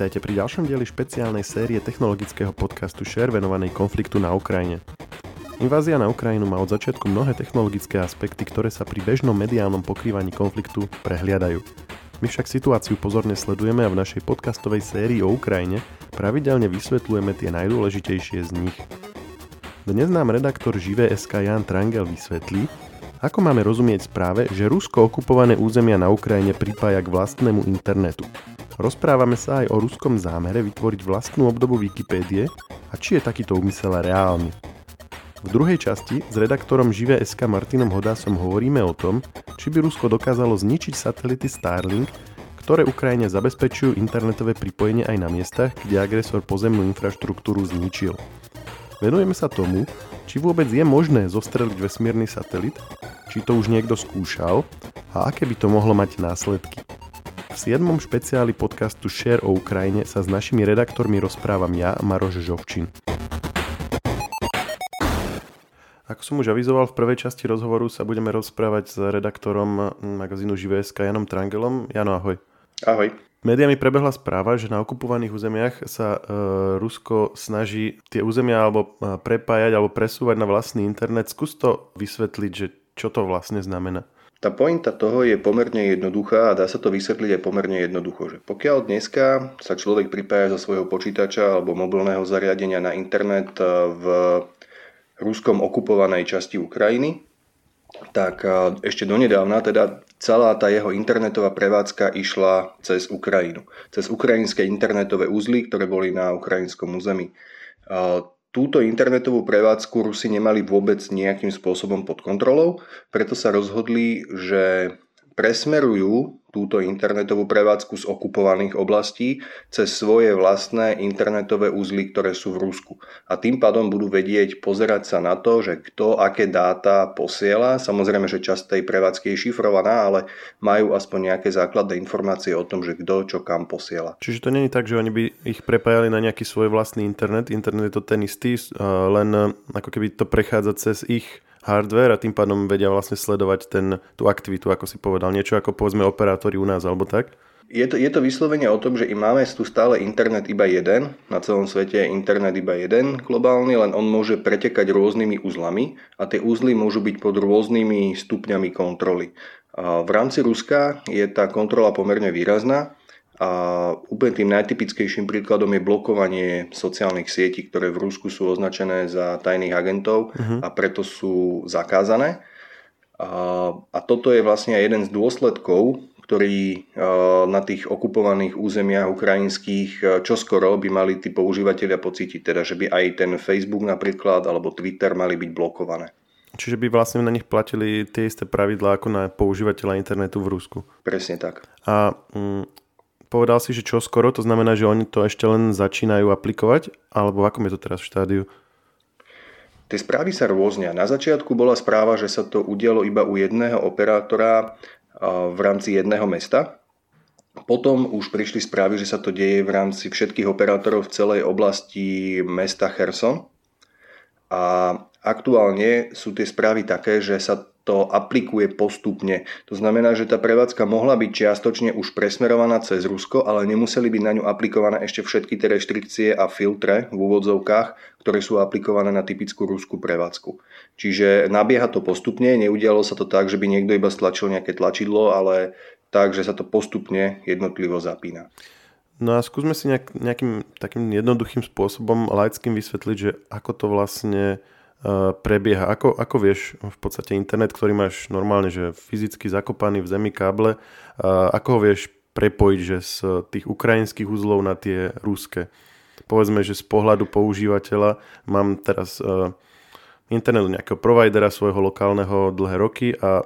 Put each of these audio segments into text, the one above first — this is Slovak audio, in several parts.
Vítajte pri ďalšom dieli špeciálnej série technologického podcastu Share venovanej konfliktu na Ukrajine. Invázia na Ukrajinu má od začiatku mnohé technologické aspekty, ktoré sa pri bežnom mediálnom pokrývaní konfliktu prehliadajú. My však situáciu pozorne sledujeme a v našej podcastovej sérii o Ukrajine pravidelne vysvetľujeme tie najdôležitejšie z nich. Dnes nám redaktor Živé.sk Jan Trangel vysvetlí, ako máme rozumieť správe, že Rusko okupované územia na Ukrajine pripája k vlastnému internetu. Rozprávame sa aj o ruskom zámere vytvoriť vlastnú obdobu Wikipédie a či je takýto úmysel reálny. V druhej časti s redaktorom Živé.sk Martinom Hodásom hovoríme o tom, či by Rusko dokázalo zničiť satelity Starlink, ktoré Ukrajine zabezpečujú internetové pripojenie aj na miestach, kde agresor pozemnú infraštruktúru zničil. Venujeme sa tomu, či vôbec je možné zostreliť vesmírny satelit, či to už niekto skúšal a aké by to mohlo mať následky. 7. špeciáli podcastu Share o Ukrajine sa s našimi redaktormi rozprávam ja, Maroš Žovčin. Ako som už avizoval, v prvej časti rozhovoru sa budeme rozprávať s redaktorom magazínu Živé.sk Janom Trangelom. Jano, ahoj. Ahoj. Médiami prebehla správa, že na okupovaných územiach sa e, Rusko snaží tie územia alebo e, prepájať alebo presúvať na vlastný internet. Skús to vysvetliť, že čo to vlastne znamená. Tá pointa toho je pomerne jednoduchá a dá sa to vysvetliť aj pomerne jednoducho. Že pokiaľ dneska sa človek pripája zo svojho počítača alebo mobilného zariadenia na internet eh, v ruskom okupovanej časti Ukrajiny, tak eh, ešte donedávna teda celá tá jeho internetová prevádzka išla cez Ukrajinu. Cez ukrajinské internetové úzly, ktoré boli na ukrajinskom území. Túto internetovú prevádzku Rusi nemali vôbec nejakým spôsobom pod kontrolou, preto sa rozhodli, že presmerujú túto internetovú prevádzku z okupovaných oblastí cez svoje vlastné internetové úzly, ktoré sú v Rusku. A tým pádom budú vedieť pozerať sa na to, že kto aké dáta posiela. Samozrejme, že časť tej prevádzky je šifrovaná, ale majú aspoň nejaké základné informácie o tom, že kto čo kam posiela. Čiže to není tak, že oni by ich prepájali na nejaký svoj vlastný internet. Internet je to ten istý, len ako keby to prechádza cez ich hardware a tým pádom vedia vlastne sledovať ten, tú aktivitu, ako si povedal. Niečo ako povedzme operátori u nás alebo tak? Je to, je to vyslovene o tom, že im máme tu stále internet iba jeden, na celom svete je internet iba jeden globálny, len on môže pretekať rôznymi úzlami a tie úzly môžu byť pod rôznymi stupňami kontroly. V rámci Ruska je tá kontrola pomerne výrazná a úplne tým najtypickejším príkladom je blokovanie sociálnych sietí, ktoré v Rusku sú označené za tajných agentov uh-huh. a preto sú zakázané. A, a toto je vlastne jeden z dôsledkov, ktorý na tých okupovaných územiach ukrajinských čoskoro by mali tí používateľia pocítiť, teda že by aj ten Facebook napríklad alebo Twitter mali byť blokované. Čiže by vlastne na nich platili tie isté pravidlá ako na používateľa internetu v Rusku. Presne tak. A mm, povedal si, že čo skoro, to znamená, že oni to ešte len začínajú aplikovať, alebo akom je to teraz v štádiu? Tie správy sa rôznia. Na začiatku bola správa, že sa to udialo iba u jedného operátora v rámci jedného mesta. Potom už prišli správy, že sa to deje v rámci všetkých operátorov v celej oblasti mesta Kherson. A aktuálne sú tie správy také, že sa to aplikuje postupne. To znamená, že tá prevádzka mohla byť čiastočne už presmerovaná cez Rusko, ale nemuseli byť na ňu aplikované ešte všetky tie reštrikcie a filtre v úvodzovkách, ktoré sú aplikované na typickú ruskú prevádzku. Čiže nabieha to postupne, neudialo sa to tak, že by niekto iba stlačil nejaké tlačidlo, ale tak, že sa to postupne jednotlivo zapína. No a skúsme si nejak, nejakým takým jednoduchým spôsobom laickým vysvetliť, že ako to vlastne prebieha. Ako, ako vieš v podstate internet, ktorý máš normálne, že fyzicky zakopaný v zemi káble, eh, ako ho vieš prepojiť, že z tých ukrajinských uzlov na tie ruské. Povedzme, že z pohľadu používateľa mám teraz uh, internet nejakého providera svojho lokálneho dlhé roky a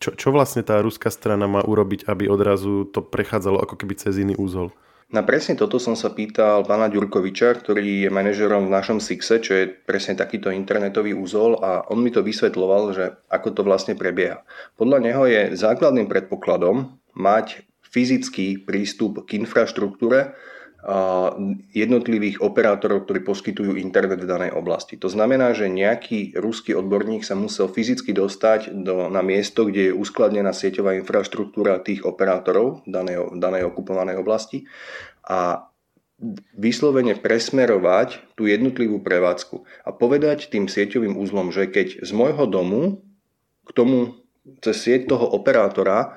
čo, čo vlastne tá ruská strana má urobiť, aby odrazu to prechádzalo ako keby cez iný úzol? Na presne toto som sa pýtal pána Ďurkoviča, ktorý je manažerom v našom Sixe, čo je presne takýto internetový úzol a on mi to vysvetloval, že ako to vlastne prebieha. Podľa neho je základným predpokladom mať fyzický prístup k infraštruktúre jednotlivých operátorov, ktorí poskytujú internet v danej oblasti. To znamená, že nejaký ruský odborník sa musel fyzicky dostať do, na miesto, kde je uskladnená sieťová infraštruktúra tých operátorov danej, danej okupovanej oblasti a vyslovene presmerovať tú jednotlivú prevádzku a povedať tým sieťovým úzlom, že keď z môjho domu k tomu cez sieť toho operátora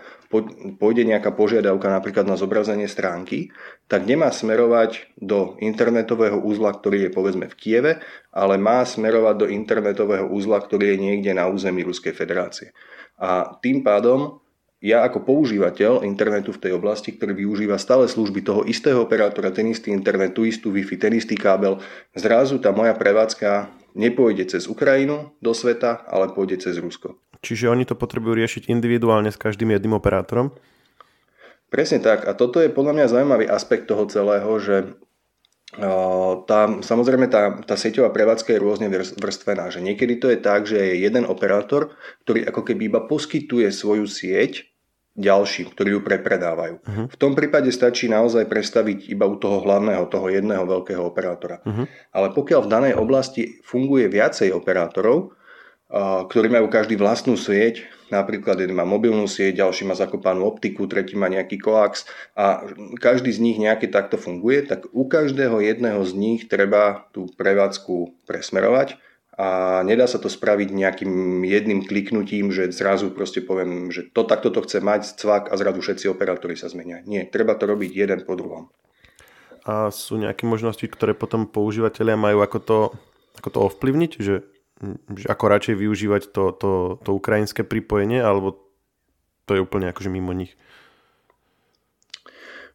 pôjde nejaká požiadavka napríklad na zobrazenie stránky, tak nemá smerovať do internetového úzla, ktorý je povedzme v Kieve, ale má smerovať do internetového úzla, ktorý je niekde na území Ruskej federácie. A tým pádom ja ako používateľ internetu v tej oblasti, ktorý využíva stále služby toho istého operátora, ten istý internet, tú istú Wi-Fi, ten istý kábel, zrazu tá moja prevádzka nepôjde cez Ukrajinu do sveta, ale pôjde cez Rusko. Čiže oni to potrebujú riešiť individuálne s každým jedným operátorom? Presne tak. A toto je podľa mňa zaujímavý aspekt toho celého, že tá, samozrejme tá, tá sieťová prevádzka je rôzne vrstvená, že niekedy to je tak, že je jeden operátor, ktorý ako keby iba poskytuje svoju sieť ďalším, ktorí ju prepredávajú. Uh-huh. V tom prípade stačí naozaj predstaviť iba u toho hlavného, toho jedného veľkého operátora. Uh-huh. Ale pokiaľ v danej oblasti funguje viacej operátorov, ktorí majú každý vlastnú sieť, napríklad jeden má mobilnú sieť, ďalší má zakopanú optiku, tretí má nejaký koax a každý z nich nejaký takto funguje, tak u každého jedného z nich treba tú prevádzku presmerovať a nedá sa to spraviť nejakým jedným kliknutím, že zrazu proste poviem, že to takto to chce mať, cvak a zrazu všetci operátori sa zmenia. Nie, treba to robiť jeden po druhom. A sú nejaké možnosti, ktoré potom používateľia majú ako to, ako to ovplyvniť? Že že ako radšej využívať to, to, to ukrajinské pripojenie, alebo to je úplne akože mimo nich?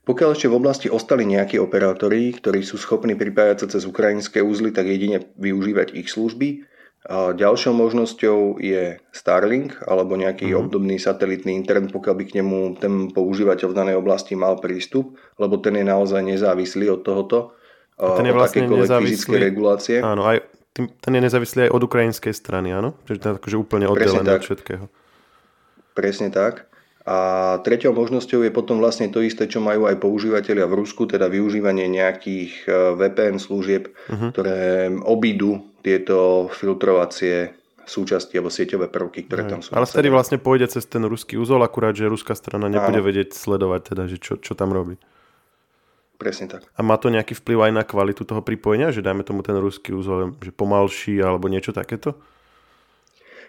Pokiaľ ešte v oblasti ostali nejakí operátori, ktorí sú schopní pripájať sa cez ukrajinské úzly, tak jedine využívať ich služby. A ďalšou možnosťou je Starlink alebo nejaký mm-hmm. obdobný satelitný internet, pokiaľ by k nemu ten používateľ v danej oblasti mal prístup, lebo ten je naozaj nezávislý od tohoto. A ten je vlastne nezávislý. regulácie. Áno, aj tým, ten je nezávislý aj od ukrajinskej strany, áno? Čiže ten je akože úplne oddelený od všetkého. Presne tak. A treťou možnosťou je potom vlastne to isté, čo majú aj používateľia v Rusku, teda využívanie nejakých e, VPN služieb, uh-huh. ktoré obídu tieto filtrovacie súčasti alebo sieťové prvky, ktoré tam sú. Ale vtedy vlastne pôjde cez ten ruský úzol, akurát, že ruská strana nebude Áno. vedieť sledovať, teda, že čo, čo tam robí. Presne tak. A má to nejaký vplyv aj na kvalitu toho pripojenia, že dajme tomu ten ruský úzol, že pomalší alebo niečo takéto?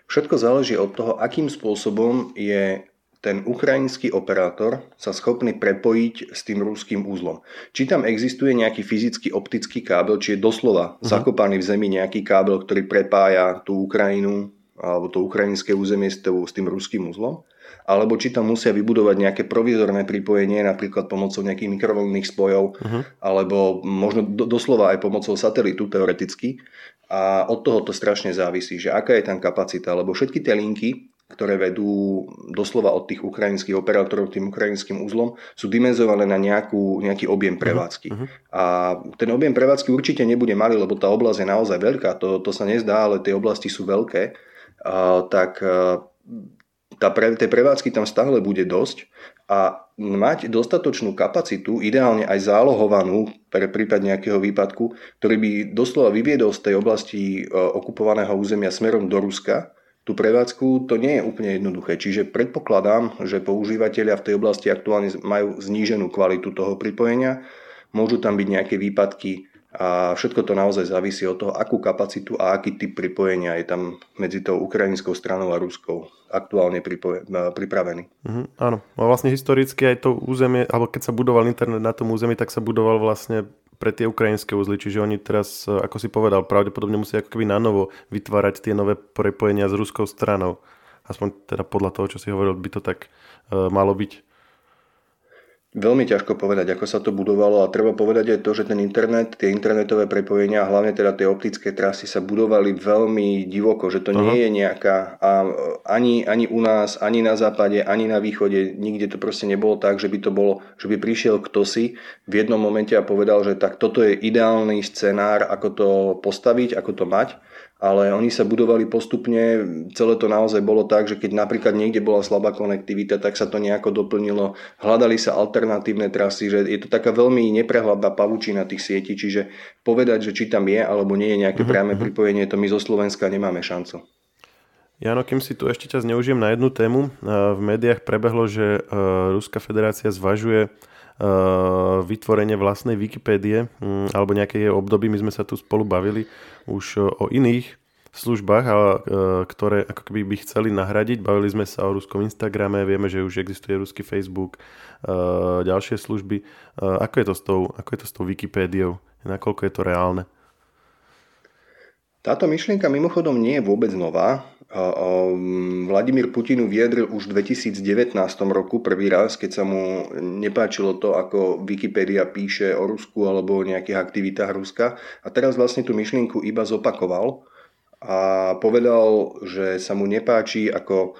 Všetko záleží od toho, akým spôsobom je ten ukrajinský operátor sa schopný prepojiť s tým ruským úzlom. Či tam existuje nejaký fyzický optický kábel, či je doslova uh-huh. zakopaný v zemi nejaký kábel, ktorý prepája tú Ukrajinu alebo to ukrajinské územie s tým ruským úzlom alebo či tam musia vybudovať nejaké provizorné pripojenie, napríklad pomocou nejakých mikrovlnných spojov, uh-huh. alebo možno do, doslova aj pomocou satelitu teoreticky. A od toho to strašne závisí, že aká je tam kapacita, lebo všetky tie linky, ktoré vedú doslova od tých ukrajinských operátorov tým ukrajinským úzlom, sú dimenzované na nejakú, nejaký objem mhm. prevádzky. Uh-huh. A ten objem prevádzky určite nebude malý, lebo tá oblasť je naozaj veľká, to, to sa nezdá, ale tie oblasti sú veľké. A, tak tá pre, tej prevádzky tam stále bude dosť a mať dostatočnú kapacitu, ideálne aj zálohovanú pre prípad nejakého výpadku, ktorý by doslova vyviedol z tej oblasti e, okupovaného územia smerom do Ruska, tú prevádzku, to nie je úplne jednoduché. Čiže predpokladám, že používateľia v tej oblasti aktuálne majú zníženú kvalitu toho pripojenia, môžu tam byť nejaké výpadky a všetko to naozaj závisí od toho, akú kapacitu a aký typ pripojenia je tam medzi tou ukrajinskou stranou a ruskou aktuálne pripoje, pripravený. Mm, áno, a vlastne historicky aj to územie, alebo keď sa budoval internet na tom území, tak sa budoval vlastne pre tie ukrajinské úzly, čiže oni teraz, ako si povedal, pravdepodobne musia ako keby na novo vytvárať tie nové prepojenia s ruskou stranou. Aspoň teda podľa toho, čo si hovoril, by to tak uh, malo byť. Veľmi ťažko povedať, ako sa to budovalo a treba povedať aj to, že ten internet, tie internetové prepojenia, hlavne teda tie optické trasy sa budovali veľmi divoko, že to Aha. nie je nejaká a ani, ani u nás, ani na západe, ani na východe, nikde to proste nebolo tak, že by to bolo, že by prišiel kto si v jednom momente a povedal, že tak toto je ideálny scenár, ako to postaviť, ako to mať ale oni sa budovali postupne, celé to naozaj bolo tak, že keď napríklad niekde bola slabá konektivita, tak sa to nejako doplnilo, hľadali sa alternatívne trasy, že je to taká veľmi neprehľadná pavučina tých sietí, čiže povedať, že či tam je alebo nie je nejaké uh-huh, priame uh-huh. pripojenie, to my zo Slovenska nemáme šancu. Jano, kým si tu ešte ťa zneužijem na jednu tému, v médiách prebehlo, že Ruská federácia zvažuje vytvorenie vlastnej Wikipédie mm, alebo nejaké jej období. My sme sa tu spolu bavili už o iných službách, ktoré ako keby by chceli nahradiť. Bavili sme sa o ruskom Instagrame, vieme, že už existuje ruský Facebook, ďalšie služby. Ako je to s tou, ako je to s tou Wikipédiou? Nakoľko je to reálne? Táto myšlienka mimochodom nie je vôbec nová. Vladimír Putin vyjadril už v 2019 roku prvý raz, keď sa mu nepáčilo to, ako Wikipedia píše o Rusku alebo o nejakých aktivitách Ruska. A teraz vlastne tú myšlienku iba zopakoval a povedal, že sa mu nepáči, ako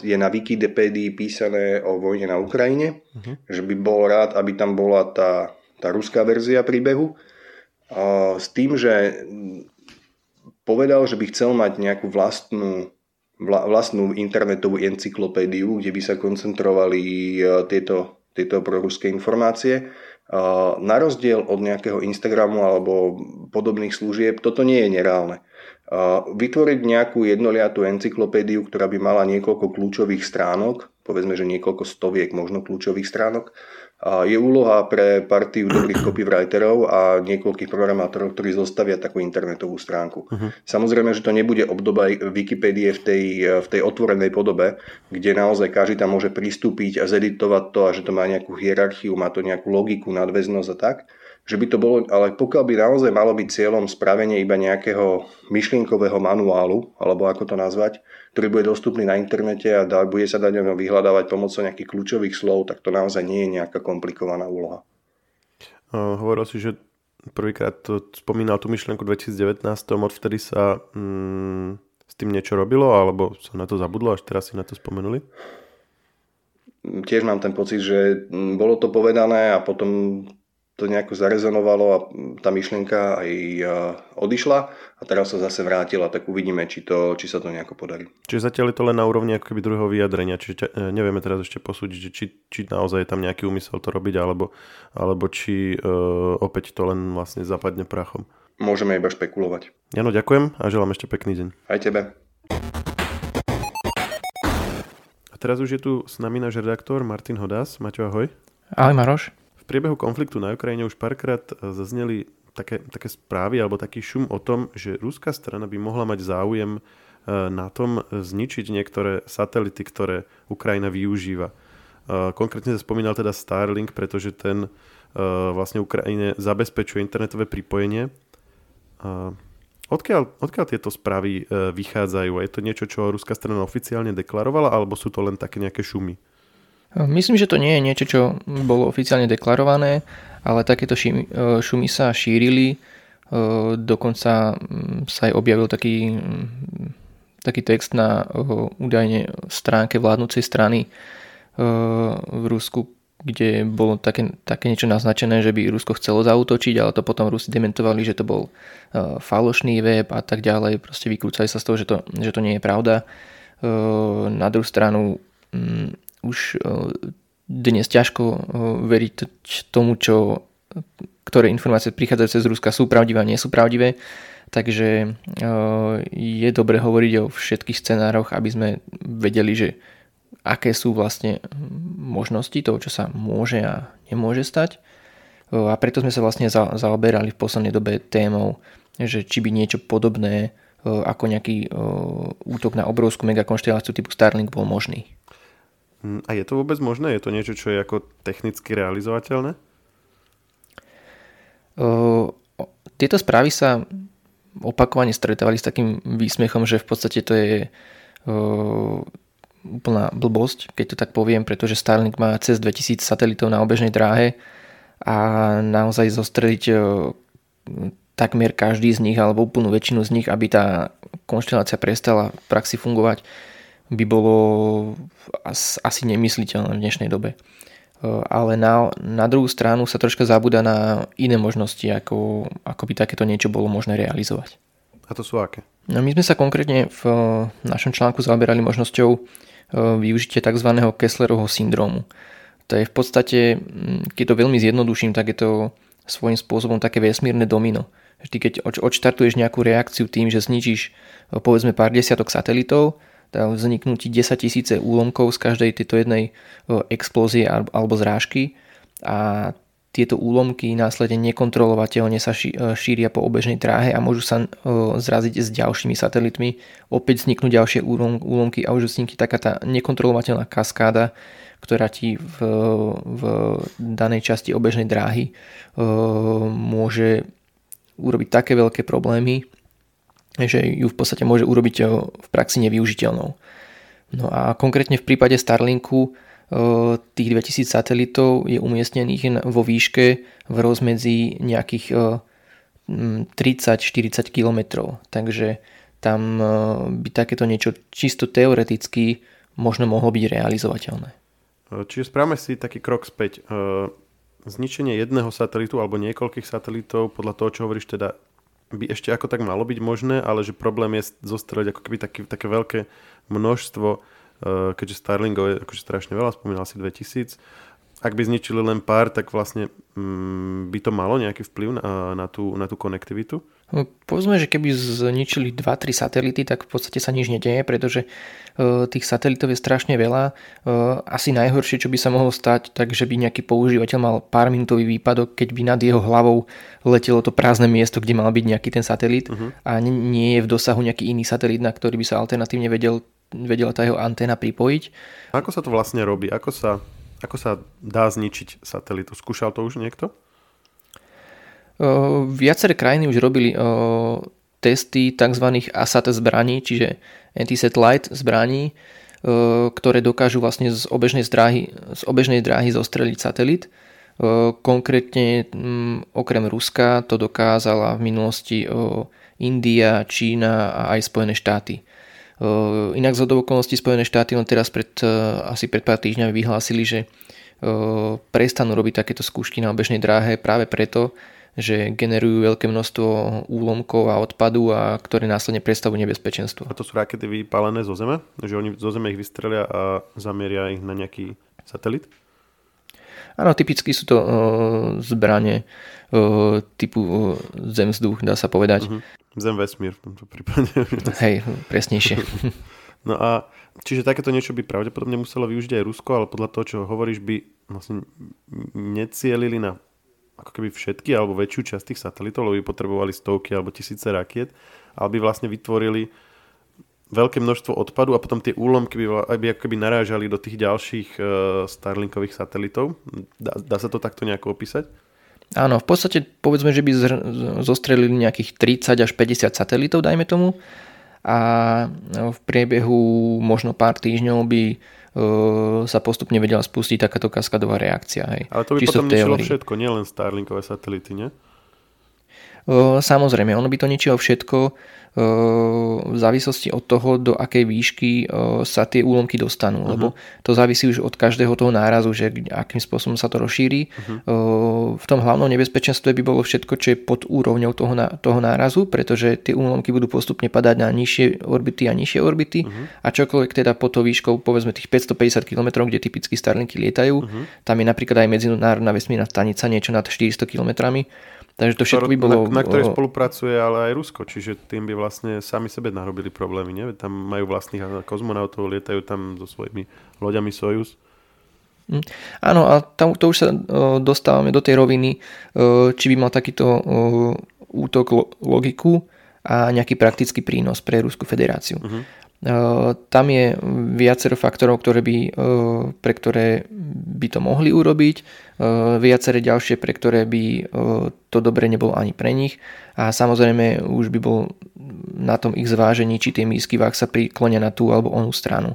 je na Wikipedii písané o vojne na Ukrajine, uh-huh. že by bol rád, aby tam bola tá, tá ruská verzia príbehu. S tým, že povedal, že by chcel mať nejakú vlastnú, vlastnú internetovú encyklopédiu, kde by sa koncentrovali e, tieto, tieto proruské informácie. E, na rozdiel od nejakého Instagramu alebo podobných služieb, toto nie je nereálne. E, vytvoriť nejakú jednoliatú encyklopédiu, ktorá by mala niekoľko kľúčových stránok, povedzme, že niekoľko stoviek možno kľúčových stránok, je úloha pre partiu dobrých copywriterov a niekoľkých programátorov, ktorí zostavia takú internetovú stránku. Uh-huh. Samozrejme, že to nebude obdoba Wikipédie v tej, v tej otvorenej podobe, kde naozaj každý tam môže pristúpiť a zeditovať to a že to má nejakú hierarchiu, má to nejakú logiku, nadväznosť a tak že by to bolo, ale pokiaľ by naozaj malo byť cieľom spravenie iba nejakého myšlienkového manuálu, alebo ako to nazvať, ktorý bude dostupný na internete a dá, bude sa dať vyhľadávať pomocou nejakých kľúčových slov, tak to naozaj nie je nejaká komplikovaná úloha. Uh, hovoril si, že prvýkrát spomínal tú myšlienku 2019, odvtedy sa mm, s tým niečo robilo, alebo sa na to zabudlo, až teraz si na to spomenuli? Tiež mám ten pocit, že mm, bolo to povedané a potom to nejako zarezonovalo a tá myšlienka aj odišla a teraz sa zase vrátila, tak uvidíme, či, to, či sa to nejako podarí. Čiže zatiaľ je to len na úrovni ako keby druhého vyjadrenia, čiže e, nevieme teraz ešte posúdiť, že či, či naozaj je tam nejaký úmysel to robiť, alebo, alebo či uh, opäť to len vlastne zapadne prachom. Môžeme iba špekulovať. Jano, ďakujem a želám ešte pekný deň. Aj tebe. A teraz už je tu s nami náš redaktor Martin Hodas. Maťo, ahoj. Ahoj Maroš priebehu konfliktu na Ukrajine už párkrát e, zazneli také, také správy alebo taký šum o tom, že ruská strana by mohla mať záujem e, na tom zničiť niektoré satelity, ktoré Ukrajina využíva. E, konkrétne sa spomínal teda Starlink, pretože ten vlastne Ukrajine zabezpečuje internetové pripojenie. Odkiaľ, odkiaľ tieto správy vychádzajú? Je to niečo, čo ruská strana oficiálne deklarovala, alebo sú to len také nejaké šumy? Myslím, že to nie je niečo, čo bolo oficiálne deklarované, ale takéto e, šumy sa šírili. E, dokonca mm, sa aj objavil taký, mm, taký text na e, údajne stránke vládnúcej strany v Rusku, kde bolo také, také niečo naznačené, že by Rusko chcelo zautočiť, ale to potom Rusi dementovali, že to bol falošný web a tak ďalej. Proste vyklúcali sa z toho, že to, že to nie je pravda. Na druhú stranu mm, už e, dnes ťažko e, veriť tomu, čo, ktoré informácie prichádzajú cez Ruska sú pravdivé a nie sú pravdivé. Takže e, je dobre hovoriť o všetkých scenároch, aby sme vedeli, že aké sú vlastne možnosti toho, čo sa môže a nemôže stať. A preto sme sa vlastne zaoberali v poslednej dobe témou, že či by niečo podobné ako nejaký útok na obrovskú megakonšteláciu typu Starlink bol možný. Hm, a je to vôbec možné? Je to niečo, čo je ako technicky realizovateľné? Uh, tieto správy sa opakovane stretávali s takým výsmechom, že v podstate to je uh, úplná blbosť, keď to tak poviem, pretože Starlink má cez 2000 satelitov na obežnej dráhe a naozaj zostrediť uh, takmer každý z nich alebo úplnú väčšinu z nich, aby tá konštelácia prestala v praxi fungovať, by bolo asi nemysliteľné v dnešnej dobe. E, ale na, na druhú stranu sa troška zabúda na iné možnosti, ako, ako by takéto niečo bolo možné realizovať. A to sú aké? No, my sme sa konkrétne v našom článku zaoberali možnosťou využitia tzv. Kesslerovho syndromu. To je v podstate, keď to veľmi zjednoduším, tak je to svojím spôsobom také vesmírne domino. Vždy, keď odštartuješ nejakú reakciu tým, že zničíš povedzme pár desiatok satelitov, vzniknú ti 10 tisíce úlomkov z každej tejto jednej explózie alebo zrážky a tieto úlomky následne nekontrolovateľne sa šíria po obežnej dráhe a môžu sa zraziť s ďalšími satelitmi. Opäť vzniknú ďalšie úlomky a už vznikne taká tá nekontrolovateľná kaskáda, ktorá ti v, v danej časti obežnej dráhy môže urobiť také veľké problémy, že ju v podstate môže urobiť v praxi nevyužiteľnou. No a konkrétne v prípade Starlinku tých 2000 satelitov je umiestnených vo výške v rozmedzi nejakých 30-40 km. Takže tam by takéto niečo čisto teoreticky možno mohlo byť realizovateľné. Čiže správame si taký krok späť. Zničenie jedného satelitu alebo niekoľkých satelitov, podľa toho, čo hovoríš, teda by ešte ako tak malo byť možné, ale že problém je zostreliť ako keby také, také veľké množstvo Eh, keďže Starlingov je akože strašne veľa, spomínal si 2000, ak by zničili len pár, tak vlastne mm, by to malo nejaký vplyv na, na, tú, na tú konektivitu? No, povedzme, že keby zničili 2-3 satelity, tak v podstate sa nič nedeje, pretože uh, tých satelitov je strašne veľa. Uh, asi najhoršie, čo by sa mohlo stať, takže by nejaký používateľ mal pár minútový výpadok, keď by nad jeho hlavou letelo to prázdne miesto, kde mal byť nejaký ten satelit uh-huh. a nie je v dosahu nejaký iný satelit, na ktorý by sa alternatívne vedel vedela tá jeho anténa pripojiť. Ako sa to vlastne robí? Ako sa, ako sa dá zničiť satelitu? Skúšal to už niekto? Viaceré krajiny už robili testy tzv. ASAT zbraní, čiže anti-satellite zbraní, ktoré dokážu vlastne z obežnej dráhy, z obežnej dráhy zostreliť satelit. Konkrétne okrem Ruska to dokázala v minulosti India, Čína a aj Spojené štáty. Inak z okolností Spojené štáty len teraz pred, asi pred pár týždňami vyhlásili, že prestanú robiť takéto skúšky na obežnej dráhe práve preto, že generujú veľké množstvo úlomkov a odpadu, a ktoré následne predstavujú nebezpečenstvo. A to sú rakety vypálené zo Zeme? Že oni zo Zeme ich vystrelia a zamieria ich na nejaký satelit? Áno, typicky sú to uh, zbranie uh, typu uh, zem-vzduch, dá sa povedať. Uh-huh. Zem vesmír v tomto prípade. Hej, presnejšie. no a čiže takéto niečo by pravdepodobne muselo využiť aj Rusko, ale podľa toho, čo hovoríš, by vlastne necielili na keby všetky alebo väčšiu časť tých satelitov, lebo by potrebovali stovky alebo tisíce rakiet, ale by vlastne vytvorili veľké množstvo odpadu a potom tie úlomky by, by ako keby narážali do tých ďalších uh, Starlinkových satelitov. Dá, dá sa to takto nejako opísať? Áno, v podstate povedzme, že by zostrelili nejakých 30 až 50 satelitov, dajme tomu, a v priebehu možno pár týždňov by sa postupne vedela spustiť takáto kaskadová reakcia. Hej. Ale to by Čisto potom ničilo všetko, nielen Starlinkové satelity, nie? E, samozrejme, ono by to ničilo všetko v závislosti od toho, do akej výšky sa tie úlomky dostanú, uh-huh. lebo to závisí už od každého toho nárazu, že akým spôsobom sa to rozšíri. Uh-huh. V tom hlavnom nebezpečenstve by bolo všetko, čo je pod úrovňou toho, toho nárazu, pretože tie úlomky budú postupne padať na nižšie orbity a nižšie orbity uh-huh. a čokoľvek teda pod to výškou, povedzme tých 550 km, kde typicky Starlinky lietajú, uh-huh. tam je napríklad aj medzinárodná vesmírna stanica niečo nad 400 km, Takže to všetko by bolo... Na, na ktorej spolupracuje ale aj Rusko, čiže tým by vlastne sami sebe narobili problémy, nie? Tam majú vlastných kozmonautov, lietajú tam so svojimi loďami Sojus. Hm. Áno, a tam to už sa dostávame do tej roviny, či by mal takýto útok logiku a nejaký praktický prínos pre Rusku federáciu. Uh-huh. Tam je viacero faktorov, ktoré by, pre ktoré by to mohli urobiť, viaceré ďalšie, pre ktoré by to dobre nebolo ani pre nich a samozrejme už by bol na tom ich zvážení, či tie mísky vák sa priklonia na tú alebo onú stranu.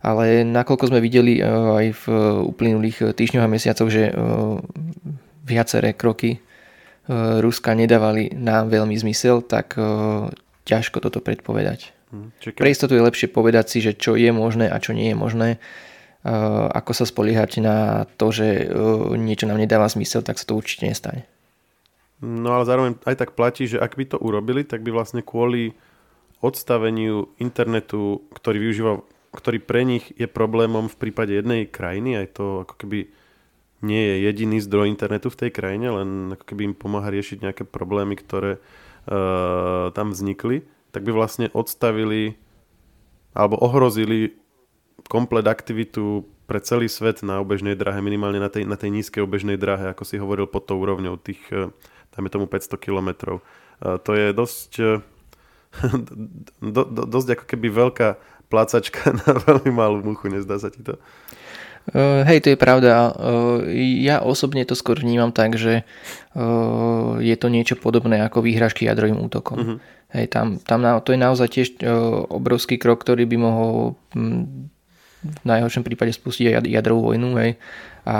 Ale nakoľko sme videli aj v uplynulých týždňoch a mesiacoch, že viaceré kroky Ruska nedávali nám veľmi zmysel, tak ťažko toto predpovedať. Hm, Čiže Pre istotu je lepšie povedať si, že čo je možné a čo nie je možné. Ako sa spoliehať na to, že niečo nám nedáva zmysel, tak sa to určite nestane. No ale zároveň aj tak platí, že ak by to urobili, tak by vlastne kvôli odstaveniu internetu, ktorý využíva, ktorý pre nich je problémom v prípade jednej krajiny, aj to ako keby nie je jediný zdroj internetu v tej krajine, len ako keby im pomáha riešiť nejaké problémy, ktoré uh, tam vznikli, tak by vlastne odstavili alebo ohrozili komplet aktivitu pre celý svet na obežnej drahe, minimálne na tej, na tej nízkej obežnej drahe, ako si hovoril pod tou úrovňou tých, eh, dajme tomu 500 kilometrov. Eh, to je dosť, eh, do, do, dosť ako keby veľká plácačka na veľmi malú muchu, nezdá sa ti to? Uh, hej, to je pravda. Uh, ja osobne to skôr vnímam tak, že uh, je to niečo podobné ako výhražky jadrovým útokom. Uh-huh. Hej, tam, tam na, to je naozaj tiež obrovský krok, ktorý by mohol hm, v najhoršom prípade spustiť aj jadrovú vojnu. Hej. A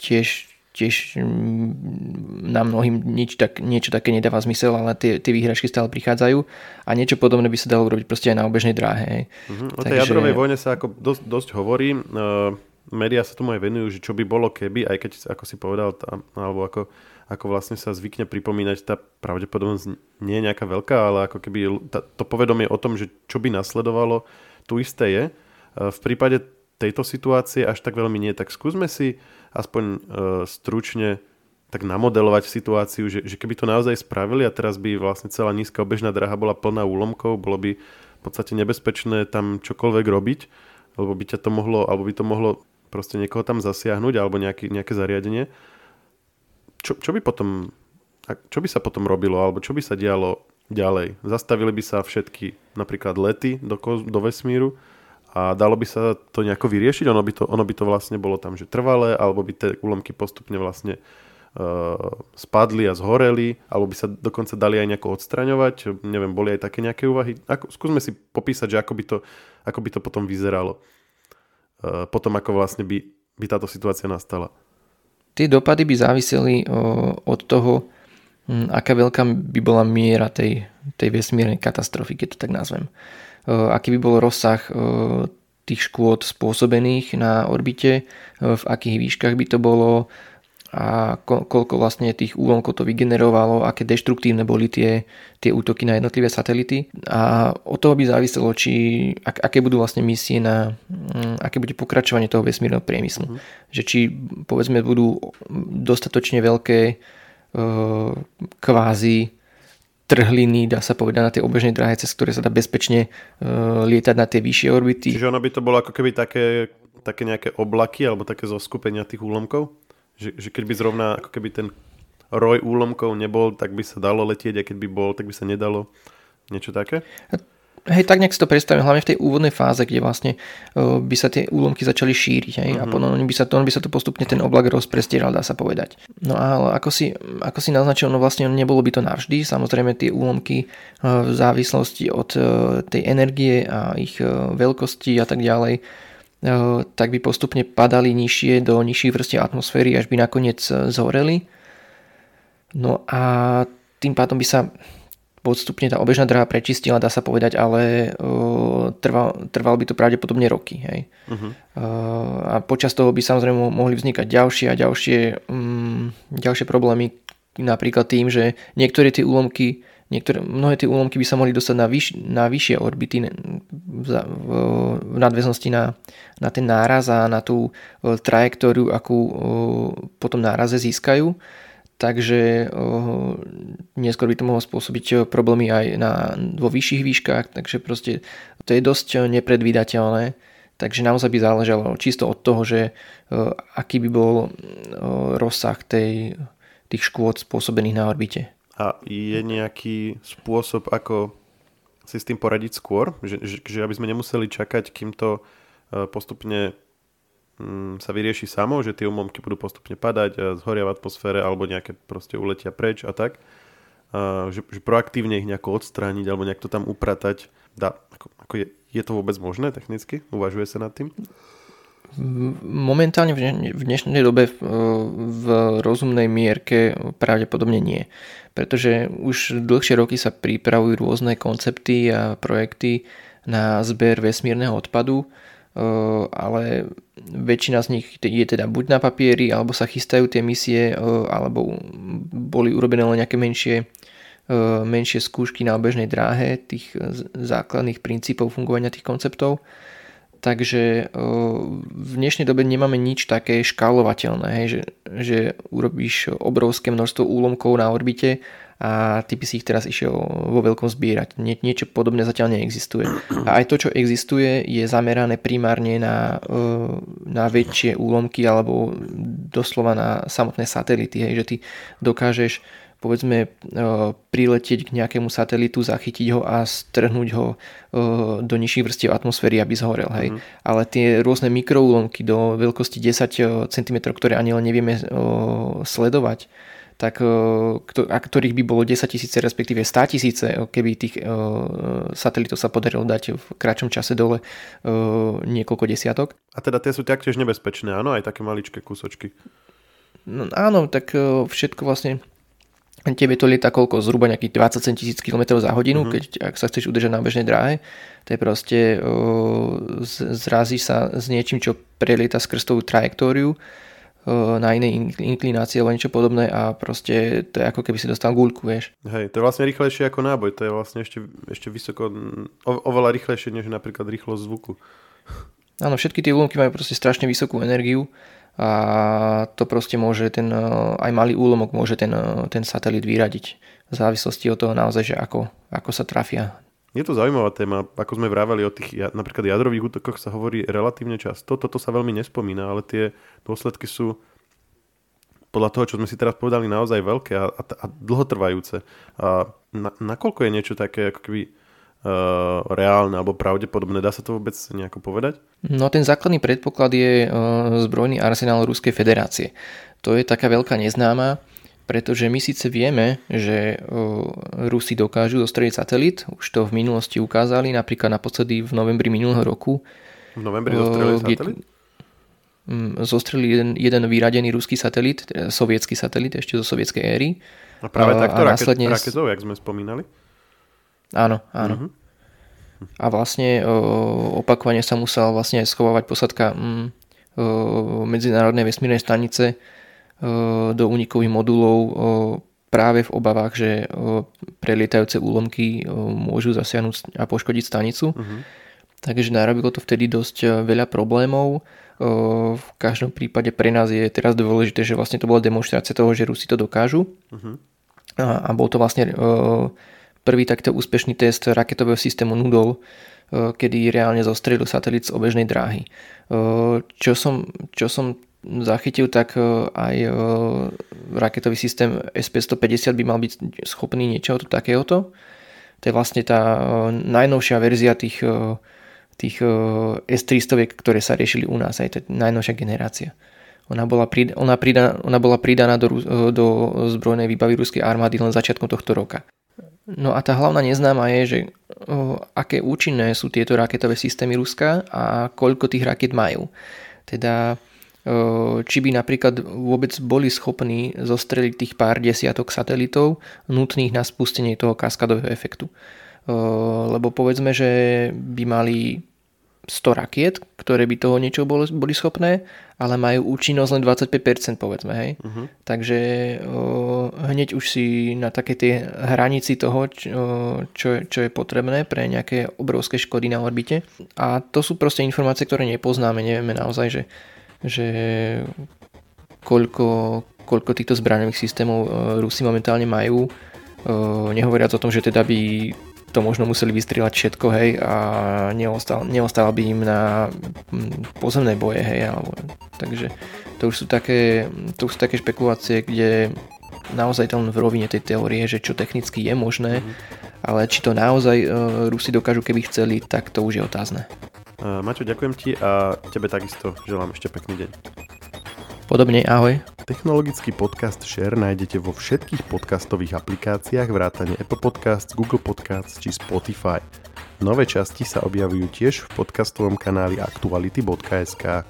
tiež tiež mm, na mnohým nič tak, niečo také nedáva zmysel, ale tie, tie výhražky stále prichádzajú a niečo podobné by sa dalo urobiť proste aj na obežnej dráhe. Uh-huh. O tej Takže... jadrovej vojne sa ako dosť, dosť hovorí. Uh, média sa tomu aj venujú, že čo by bolo keby, aj keď, ako si povedal, tá, alebo ako, ako vlastne sa zvykne pripomínať, tá pravdepodobnosť nie je nejaká veľká, ale ako keby tá, to povedomie o tom, že čo by nasledovalo, tu isté je. Uh, v prípade tejto situácie až tak veľmi nie, tak skúsme si aspoň uh, stručne tak namodelovať situáciu, že, že keby to naozaj spravili a teraz by vlastne celá nízka obežná draha bola plná úlomkov, bolo by v podstate nebezpečné tam čokoľvek robiť, alebo by ťa to mohlo, alebo by to mohlo proste niekoho tam zasiahnuť, alebo nejaký, nejaké zariadenie. Čo, čo by potom, čo by sa potom robilo, alebo čo by sa dialo ďalej? Zastavili by sa všetky napríklad lety do, do vesmíru, a dalo by sa to nejako vyriešiť? Ono by to, ono by to vlastne bolo tam, že trvalé, alebo by tie úlomky postupne vlastne uh, spadli a zhoreli, alebo by sa dokonca dali aj nejako odstraňovať. Neviem, boli aj také nejaké úvahy. Ako, skúsme si popísať, že ako by to, ako by to potom vyzeralo. Uh, potom, ako vlastne by, by táto situácia nastala. Tie dopady by záviseli uh, od toho, hm, aká veľká by bola miera tej, tej vesmírnej katastrofy, keď to tak nazvem. Eh, aký by bol rozsah eh, tých škôd spôsobených na orbite, eh, v akých výškach by to bolo a koľko vlastne tých úlomkov to vygenerovalo, aké deštruktívne boli tie, tie útoky na jednotlivé satelity a od toho by záviselo, či, ak, aké budú vlastne misie na, mm, aké bude pokračovanie toho vesmírneho priemyslu. Mm-hmm. Že či povedzme budú dostatočne veľké kvázi trhliny, dá sa povedať, na tej obežnej dráhe, cez ktoré sa dá bezpečne uh, lietať na tie vyššie orbity. Čiže ono by to bolo ako keby také, také nejaké oblaky alebo také zoskupenia tých úlomkov? Že, že keď by zrovna ako keby ten roj úlomkov nebol, tak by sa dalo letieť a keď by bol, tak by sa nedalo. Niečo také? Hej, tak nejak si to predstavím, hlavne v tej úvodnej fáze, kde vlastne uh, by sa tie úlomky začali šíriť hej, uh-huh. a mhm. potom by sa, to, by sa to postupne ten oblak rozprestieral, dá sa povedať. No ale ako si, ako si naznačil, no vlastne nebolo by to navždy, samozrejme tie úlomky uh, v závislosti od uh, tej energie a ich uh, veľkosti a tak ďalej, uh, tak by postupne padali nižšie do nižších vrstiev atmosféry, až by nakoniec zhoreli. No a tým pádom by sa postupne tá obežná dráha prečistila, dá sa povedať, ale uh, trval, trval by to pravdepodobne roky. Hej. Uh-huh. Uh, a počas toho by samozrejme mohli vznikať ďalšie a ďalšie, um, ďalšie problémy, napríklad tým, že niektoré tie úlomky Niektoré, mnohé tie úlomky by sa mohli dostať na, vyš, na vyššie orbity v, v, v nadväznosti na, na ten náraz a na tú uh, trajektóriu, akú uh, potom náraze získajú takže neskôr by to mohlo spôsobiť problémy aj na, vo vyšších výškach, takže proste to je dosť nepredvídateľné, takže naozaj by záležalo čisto od toho, že aký by bol rozsah tej, tých škôd spôsobených na orbite. A je nejaký spôsob, ako si s tým poradiť skôr? Že, že, že aby sme nemuseli čakať, kým to postupne Mm, sa vyrieši samo, že tie umomky budú postupne padať zhoria v atmosfére alebo nejaké proste uletia preč a tak. Že, že proaktívne ich nejako odstrániť alebo nejak to tam upratať. Dá, ako, ako je, je to vôbec možné technicky? Uvažuje sa nad tým? Momentálne v dnešnej dobe v rozumnej mierke pravdepodobne nie. Pretože už dlhšie roky sa pripravujú rôzne koncepty a projekty na zber vesmírneho odpadu ale väčšina z nich je teda buď na papieri, alebo sa chystajú tie misie, alebo boli urobené len nejaké menšie, menšie skúšky na obežnej dráhe tých základných princípov fungovania tých konceptov. Takže v dnešnej dobe nemáme nič také škálovateľné, hej, že, že urobíš obrovské množstvo úlomkov na orbite a ty by si ich teraz išiel vo veľkom zbierať. Nie, niečo podobné zatiaľ neexistuje. A aj to, čo existuje, je zamerané primárne na, na väčšie úlomky alebo doslova na samotné satelity, hej, že ty dokážeš povedzme priletieť k nejakému satelitu, zachytiť ho a strhnúť ho do nižších vrstiev atmosféry, aby zhorel. Hej. Mm. Ale tie rôzne mikroúlomky do veľkosti 10 cm, ktoré ani len nevieme sledovať, tak, a ktorých by bolo 10 tisíce, respektíve 100 tisíce, keby tých satelitov sa podarilo dať v kratšom čase dole niekoľko desiatok. A teda tie sú taktiež nebezpečné, áno, aj také maličké kúsočky. No, áno, tak všetko vlastne tebe to lieta koľko? Zhruba nejakých 27 tisíc km za hodinu, uh-huh. keď ak sa chceš udržať na bežnej dráhe. To je proste, uh, zrazíš sa s niečím, čo prelieta skrz tú trajektóriu na inej inklinácii alebo niečo podobné a proste to je ako keby si dostal guľku, vieš. Hej, to je vlastne rýchlejšie ako náboj, to je vlastne ešte, ešte vysoko, o, oveľa rýchlejšie než napríklad rýchlosť zvuku. Áno, všetky tie úlomky majú proste strašne vysokú energiu a to proste môže ten, eh, aj malý úlomok môže ten, eh, ten satelit vyradiť v závislosti od toho naozaj, že ako, ako sa trafia. Je to zaujímavá téma, ako sme vraveli o tých napríklad jadrových útokoch sa hovorí relatívne často, toto sa veľmi nespomína, ale tie dôsledky sú podľa toho, čo sme si teraz povedali, naozaj veľké a, a, a dlhotrvajúce. A na, nakoľko je niečo také ako keby uh, reálne alebo pravdepodobné. Dá sa to vôbec nejako povedať? No ten základný predpoklad je uh, zbrojný arsenál Ruskej federácie. To je taká veľká neznáma, pretože my síce vieme, že uh, Rusi dokážu zostreliť satelit, už to v minulosti ukázali, napríklad naposledy v novembri minulého roku. V novembri zostrelili uh, satelit? Mm, zostrelili jeden, jeden vyradený ruský satelit, teda sovietský satelit ešte zo sovietskej éry. A práve takto a následne... raketou, jak sme spomínali? Áno, áno. Uh-huh. A vlastne opakovane sa musela vlastne schovávať posadka mm, Medzinárodnej vesmírnej stanice do unikových modulov práve v obavách, že prelietajúce úlomky môžu zasiahnuť a poškodiť stanicu. Uh-huh. Takže narobilo to vtedy dosť veľa problémov. V každom prípade pre nás je teraz dôležité, že vlastne to bola demonstrácia toho, že Rusi to dokážu. Uh-huh. A, a bol to vlastne prvý takto úspešný test raketového systému Nudol, e, kedy reálne zostrelil satelit z obežnej dráhy. E, čo som, čo som zachytil, tak e, aj raketový systém SP-150 by mal byť schopný niečoho takéhoto. To je vlastne tá najnovšia verzia tých, tých S-300, ktoré sa riešili u nás, aj je najnovšia generácia. Ona bola, prid, ona, pridaná, ona bola pridaná do, do zbrojnej výbavy ruskej armády len začiatkom tohto roka. No a tá hlavná neznáma je, že aké účinné sú tieto raketové systémy Ruska a koľko tých raket majú. Teda či by napríklad vôbec boli schopní zostreliť tých pár desiatok satelitov nutných na spustenie toho kaskadového efektu. Lebo povedzme, že by mali 100 rakiet, ktoré by toho niečo boli, boli schopné, ale majú účinnosť len 25%, povedzme, hej. Uh-huh. Takže o, hneď už si na také tej hranici toho, čo, čo, čo je potrebné pre nejaké obrovské škody na orbite. A to sú proste informácie, ktoré nepoznáme, nevieme naozaj, že, že koľko, koľko týchto zbraňových systémov Rusi momentálne majú. Nehovoriac o tom, že teda by to možno museli vystrieľať všetko, hej, a neostal, neostal by im na mm, pozemné boje, hej, alebo, takže to už sú také, to už sú také špekulácie, kde naozaj tam v rovine tej teórie, že čo technicky je možné, mm-hmm. ale či to naozaj uh, Rusi dokážu, keby chceli, tak to už je otázne. Uh, Maťo, ďakujem ti a tebe takisto želám ešte pekný deň. Podobne, ahoj. Technologický podcast Share nájdete vo všetkých podcastových aplikáciách vrátane Apple Podcasts, Google Podcasts či Spotify. Nové časti sa objavujú tiež v podcastovom kanáli aktuality.sk.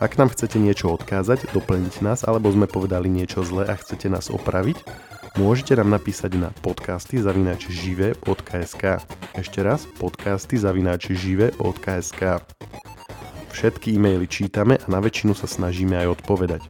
Ak nám chcete niečo odkázať, doplniť nás alebo sme povedali niečo zle a chcete nás opraviť, môžete nám napísať na podcasty zavinač žive.sk. Ešte raz, podcasty zavinač žive.sk. Všetky e-maily čítame a na väčšinu sa snažíme aj odpovedať.